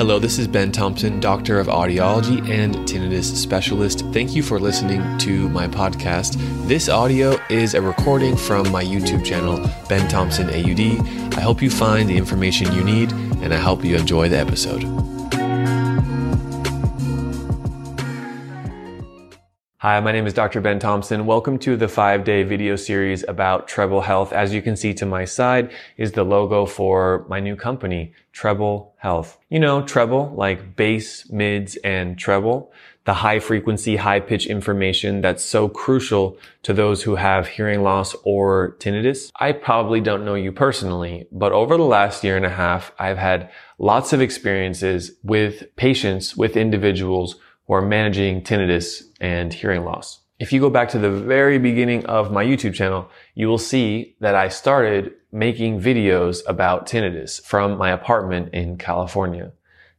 Hello, this is Ben Thompson, Doctor of Audiology and Tinnitus Specialist. Thank you for listening to my podcast. This audio is a recording from my YouTube channel, Ben Thompson AUD. I hope you find the information you need and I hope you enjoy the episode. Hi, my name is Dr. Ben Thompson. Welcome to the five day video series about Treble Health. As you can see to my side is the logo for my new company, Treble Health. You know, treble, like bass, mids, and treble. The high frequency, high pitch information that's so crucial to those who have hearing loss or tinnitus. I probably don't know you personally, but over the last year and a half, I've had lots of experiences with patients, with individuals or managing tinnitus and hearing loss. If you go back to the very beginning of my YouTube channel, you will see that I started making videos about tinnitus from my apartment in California.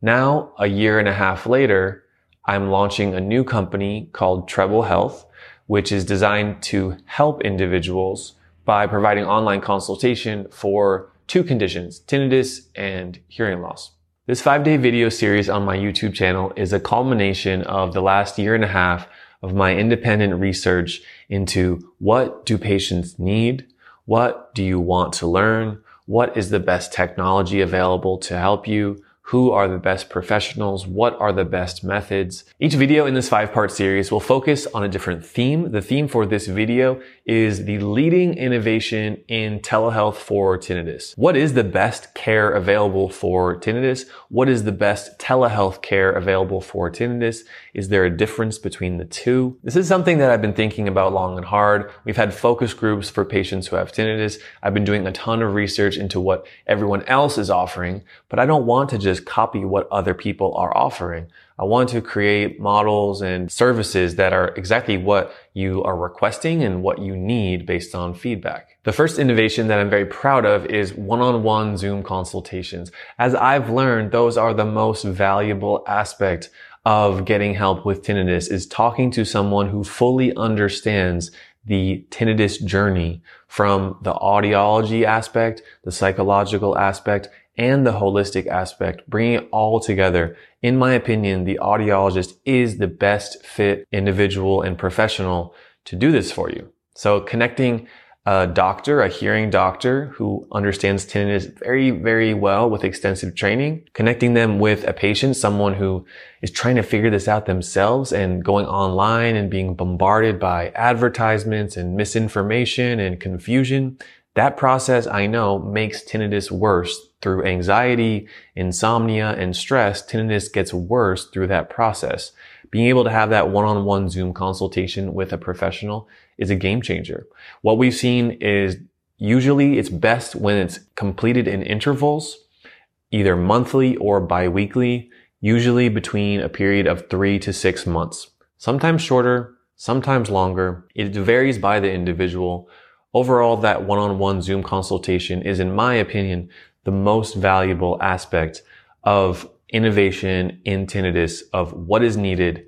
Now, a year and a half later, I'm launching a new company called Treble Health, which is designed to help individuals by providing online consultation for two conditions, tinnitus and hearing loss. This five day video series on my YouTube channel is a culmination of the last year and a half of my independent research into what do patients need? What do you want to learn? What is the best technology available to help you? Who are the best professionals? What are the best methods? Each video in this five part series will focus on a different theme. The theme for this video is the leading innovation in telehealth for tinnitus. What is the best care available for tinnitus? What is the best telehealth care available for tinnitus? Is there a difference between the two? This is something that I've been thinking about long and hard. We've had focus groups for patients who have tinnitus. I've been doing a ton of research into what everyone else is offering, but I don't want to just just copy what other people are offering. I want to create models and services that are exactly what you are requesting and what you need based on feedback. The first innovation that I'm very proud of is one-on-one Zoom consultations. As I've learned, those are the most valuable aspect of getting help with tinnitus is talking to someone who fully understands the tinnitus journey from the audiology aspect, the psychological aspect, and the holistic aspect, bringing it all together. In my opinion, the audiologist is the best fit individual and professional to do this for you. So connecting a doctor, a hearing doctor who understands tinnitus very, very well with extensive training, connecting them with a patient, someone who is trying to figure this out themselves and going online and being bombarded by advertisements and misinformation and confusion. That process I know makes tinnitus worse through anxiety, insomnia, and stress, tinnitus gets worse through that process. Being able to have that one-on-one Zoom consultation with a professional is a game changer. What we've seen is usually it's best when it's completed in intervals, either monthly or biweekly, usually between a period of three to six months. Sometimes shorter, sometimes longer. It varies by the individual. Overall, that one-on-one Zoom consultation is, in my opinion, the most valuable aspect of innovation in tinnitus of what is needed.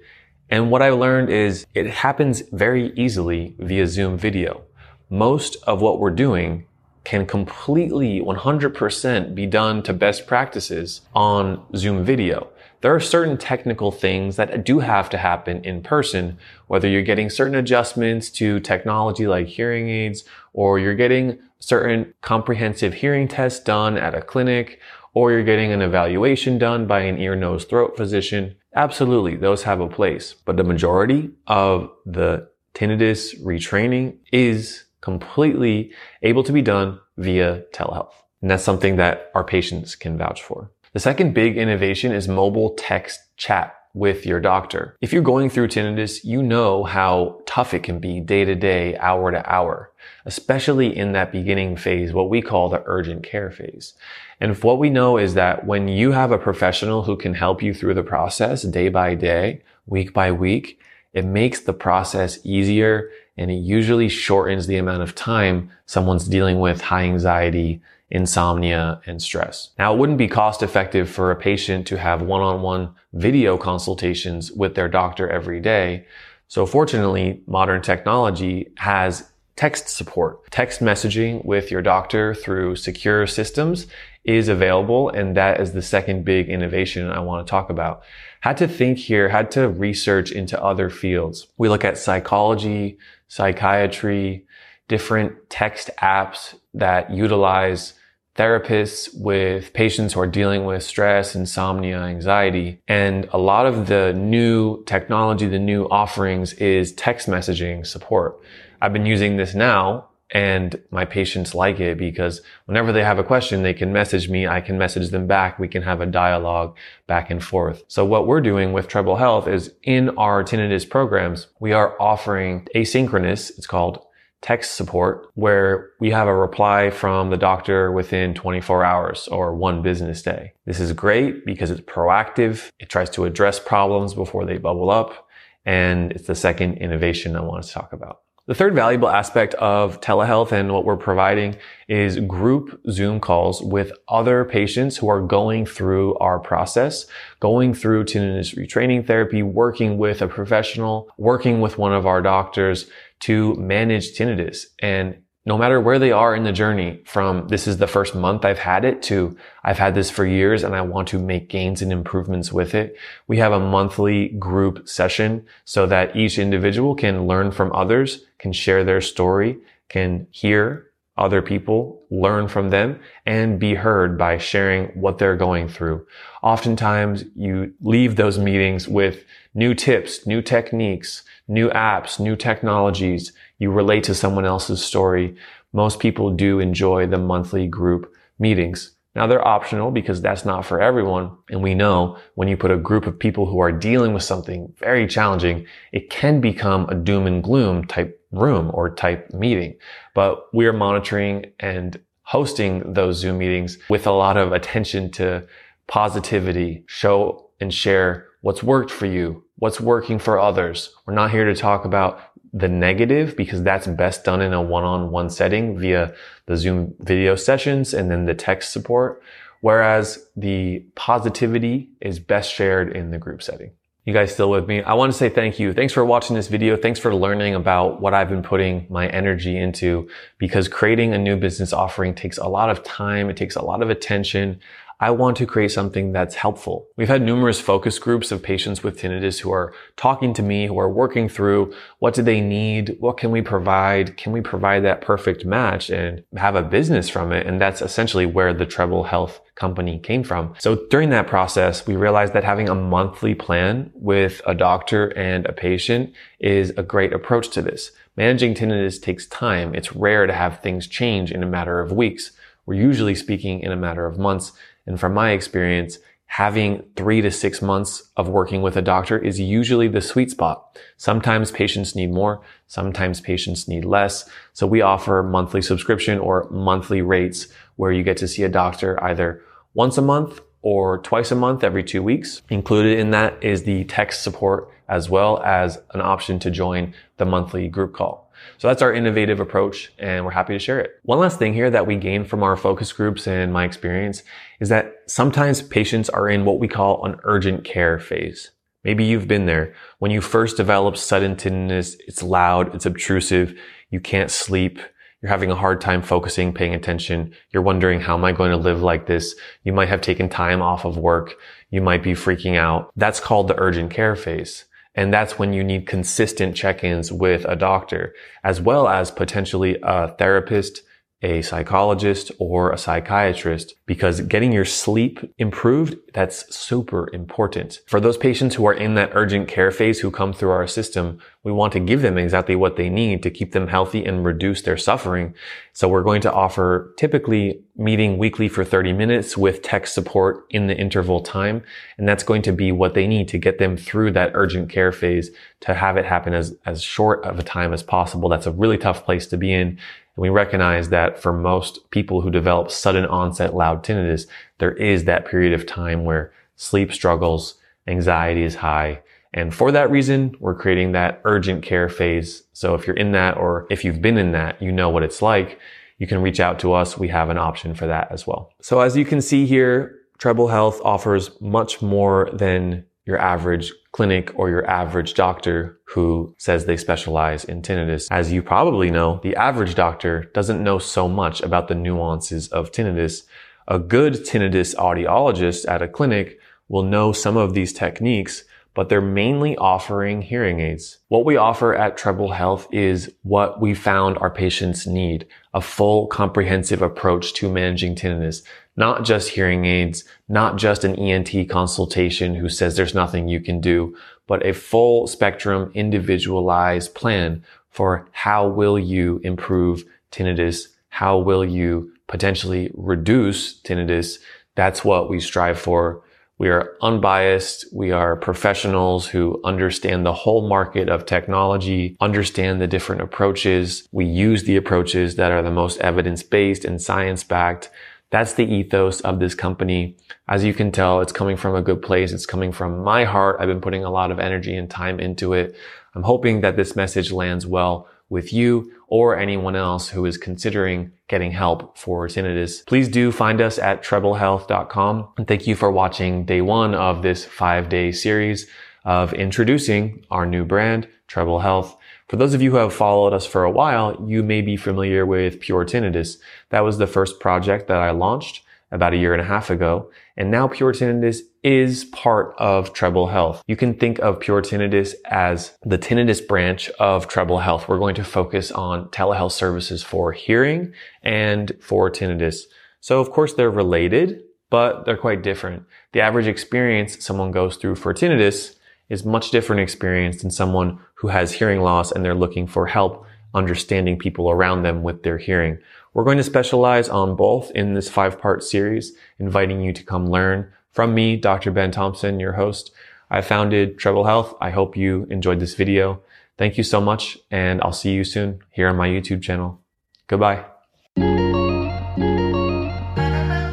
And what I learned is it happens very easily via Zoom video. Most of what we're doing can completely 100% be done to best practices on Zoom video. There are certain technical things that do have to happen in person, whether you're getting certain adjustments to technology like hearing aids, or you're getting certain comprehensive hearing tests done at a clinic, or you're getting an evaluation done by an ear, nose, throat physician. Absolutely, those have a place. But the majority of the tinnitus retraining is completely able to be done via telehealth. And that's something that our patients can vouch for. The second big innovation is mobile text chat with your doctor. If you're going through tinnitus, you know how tough it can be day to day, hour to hour, especially in that beginning phase, what we call the urgent care phase. And what we know is that when you have a professional who can help you through the process day by day, week by week, it makes the process easier and it usually shortens the amount of time someone's dealing with high anxiety, insomnia, and stress. Now, it wouldn't be cost effective for a patient to have one-on-one video consultations with their doctor every day. So fortunately, modern technology has text support. Text messaging with your doctor through secure systems is available. And that is the second big innovation I want to talk about. Had to think here, had to research into other fields. We look at psychology, psychiatry, different text apps that utilize therapists with patients who are dealing with stress, insomnia, anxiety. And a lot of the new technology, the new offerings is text messaging support. I've been using this now and my patients like it because whenever they have a question, they can message me. I can message them back. We can have a dialogue back and forth. So what we're doing with Treble Health is in our tinnitus programs, we are offering asynchronous. It's called text support where we have a reply from the doctor within 24 hours or one business day. This is great because it's proactive. It tries to address problems before they bubble up. And it's the second innovation I want to talk about. The third valuable aspect of telehealth and what we're providing is group Zoom calls with other patients who are going through our process, going through tinnitus retraining therapy, working with a professional, working with one of our doctors to manage tinnitus. And no matter where they are in the journey from this is the first month I've had it to I've had this for years and I want to make gains and improvements with it. We have a monthly group session so that each individual can learn from others, can share their story, can hear other people, learn from them, and be heard by sharing what they're going through. Oftentimes you leave those meetings with new tips, new techniques, new apps, new technologies. You relate to someone else's story. Most people do enjoy the monthly group meetings. Now they're optional because that's not for everyone. And we know when you put a group of people who are dealing with something very challenging, it can become a doom and gloom type room or type meeting. But we are monitoring and hosting those Zoom meetings with a lot of attention to positivity, show and share what's worked for you, what's working for others. We're not here to talk about the negative because that's best done in a one-on-one setting via the Zoom video sessions and then the text support. Whereas the positivity is best shared in the group setting. You guys still with me? I want to say thank you. Thanks for watching this video. Thanks for learning about what I've been putting my energy into because creating a new business offering takes a lot of time. It takes a lot of attention. I want to create something that's helpful. We've had numerous focus groups of patients with tinnitus who are talking to me, who are working through what do they need? What can we provide? Can we provide that perfect match and have a business from it? And that's essentially where the Treble Health company came from. So during that process, we realized that having a monthly plan with a doctor and a patient is a great approach to this. Managing tinnitus takes time. It's rare to have things change in a matter of weeks. We're usually speaking in a matter of months. And from my experience, having three to six months of working with a doctor is usually the sweet spot. Sometimes patients need more. Sometimes patients need less. So we offer monthly subscription or monthly rates where you get to see a doctor either once a month or twice a month every two weeks. Included in that is the text support as well as an option to join the monthly group call. So that's our innovative approach and we're happy to share it. One last thing here that we gain from our focus groups and my experience is that sometimes patients are in what we call an urgent care phase. Maybe you've been there. When you first develop sudden tinnitus, it's loud, it's obtrusive, you can't sleep, you're having a hard time focusing, paying attention. You're wondering, how am I going to live like this? You might have taken time off of work. You might be freaking out. That's called the urgent care phase. And that's when you need consistent check-ins with a doctor, as well as potentially a therapist, a psychologist or a psychiatrist because getting your sleep improved, that's super important. For those patients who are in that urgent care phase who come through our system, we want to give them exactly what they need to keep them healthy and reduce their suffering. So we're going to offer typically meeting weekly for 30 minutes with text support in the interval time. And that's going to be what they need to get them through that urgent care phase to have it happen as, as short of a time as possible. That's a really tough place to be in. We recognize that for most people who develop sudden onset loud tinnitus, there is that period of time where sleep struggles, anxiety is high. And for that reason, we're creating that urgent care phase. So if you're in that or if you've been in that, you know what it's like. You can reach out to us. We have an option for that as well. So as you can see here, Treble Health offers much more than your average clinic or your average doctor who says they specialize in tinnitus. As you probably know, the average doctor doesn't know so much about the nuances of tinnitus. A good tinnitus audiologist at a clinic will know some of these techniques, but they're mainly offering hearing aids. What we offer at Treble Health is what we found our patients need, a full comprehensive approach to managing tinnitus, not just hearing aids, not just an ENT consultation who says there's nothing you can do, but a full spectrum individualized plan for how will you improve tinnitus? How will you potentially reduce tinnitus? That's what we strive for we are unbiased. We are professionals who understand the whole market of technology, understand the different approaches. We use the approaches that are the most evidence based and science backed. That's the ethos of this company. As you can tell, it's coming from a good place. It's coming from my heart. I've been putting a lot of energy and time into it. I'm hoping that this message lands well with you or anyone else who is considering getting help for tinnitus. Please do find us at treblehealth.com. And thank you for watching day one of this five day series of introducing our new brand, Treble Health. For those of you who have followed us for a while, you may be familiar with Pure Tinnitus. That was the first project that I launched about a year and a half ago. And now Pure Tinnitus is part of Treble Health. You can think of Pure Tinnitus as the tinnitus branch of Treble Health. We're going to focus on telehealth services for hearing and for tinnitus. So of course they're related, but they're quite different. The average experience someone goes through for tinnitus is much different experience than someone who has hearing loss and they're looking for help understanding people around them with their hearing. We're going to specialize on both in this five part series, inviting you to come learn from me, Dr. Ben Thompson, your host. I founded Treble Health. I hope you enjoyed this video. Thank you so much, and I'll see you soon here on my YouTube channel. Goodbye.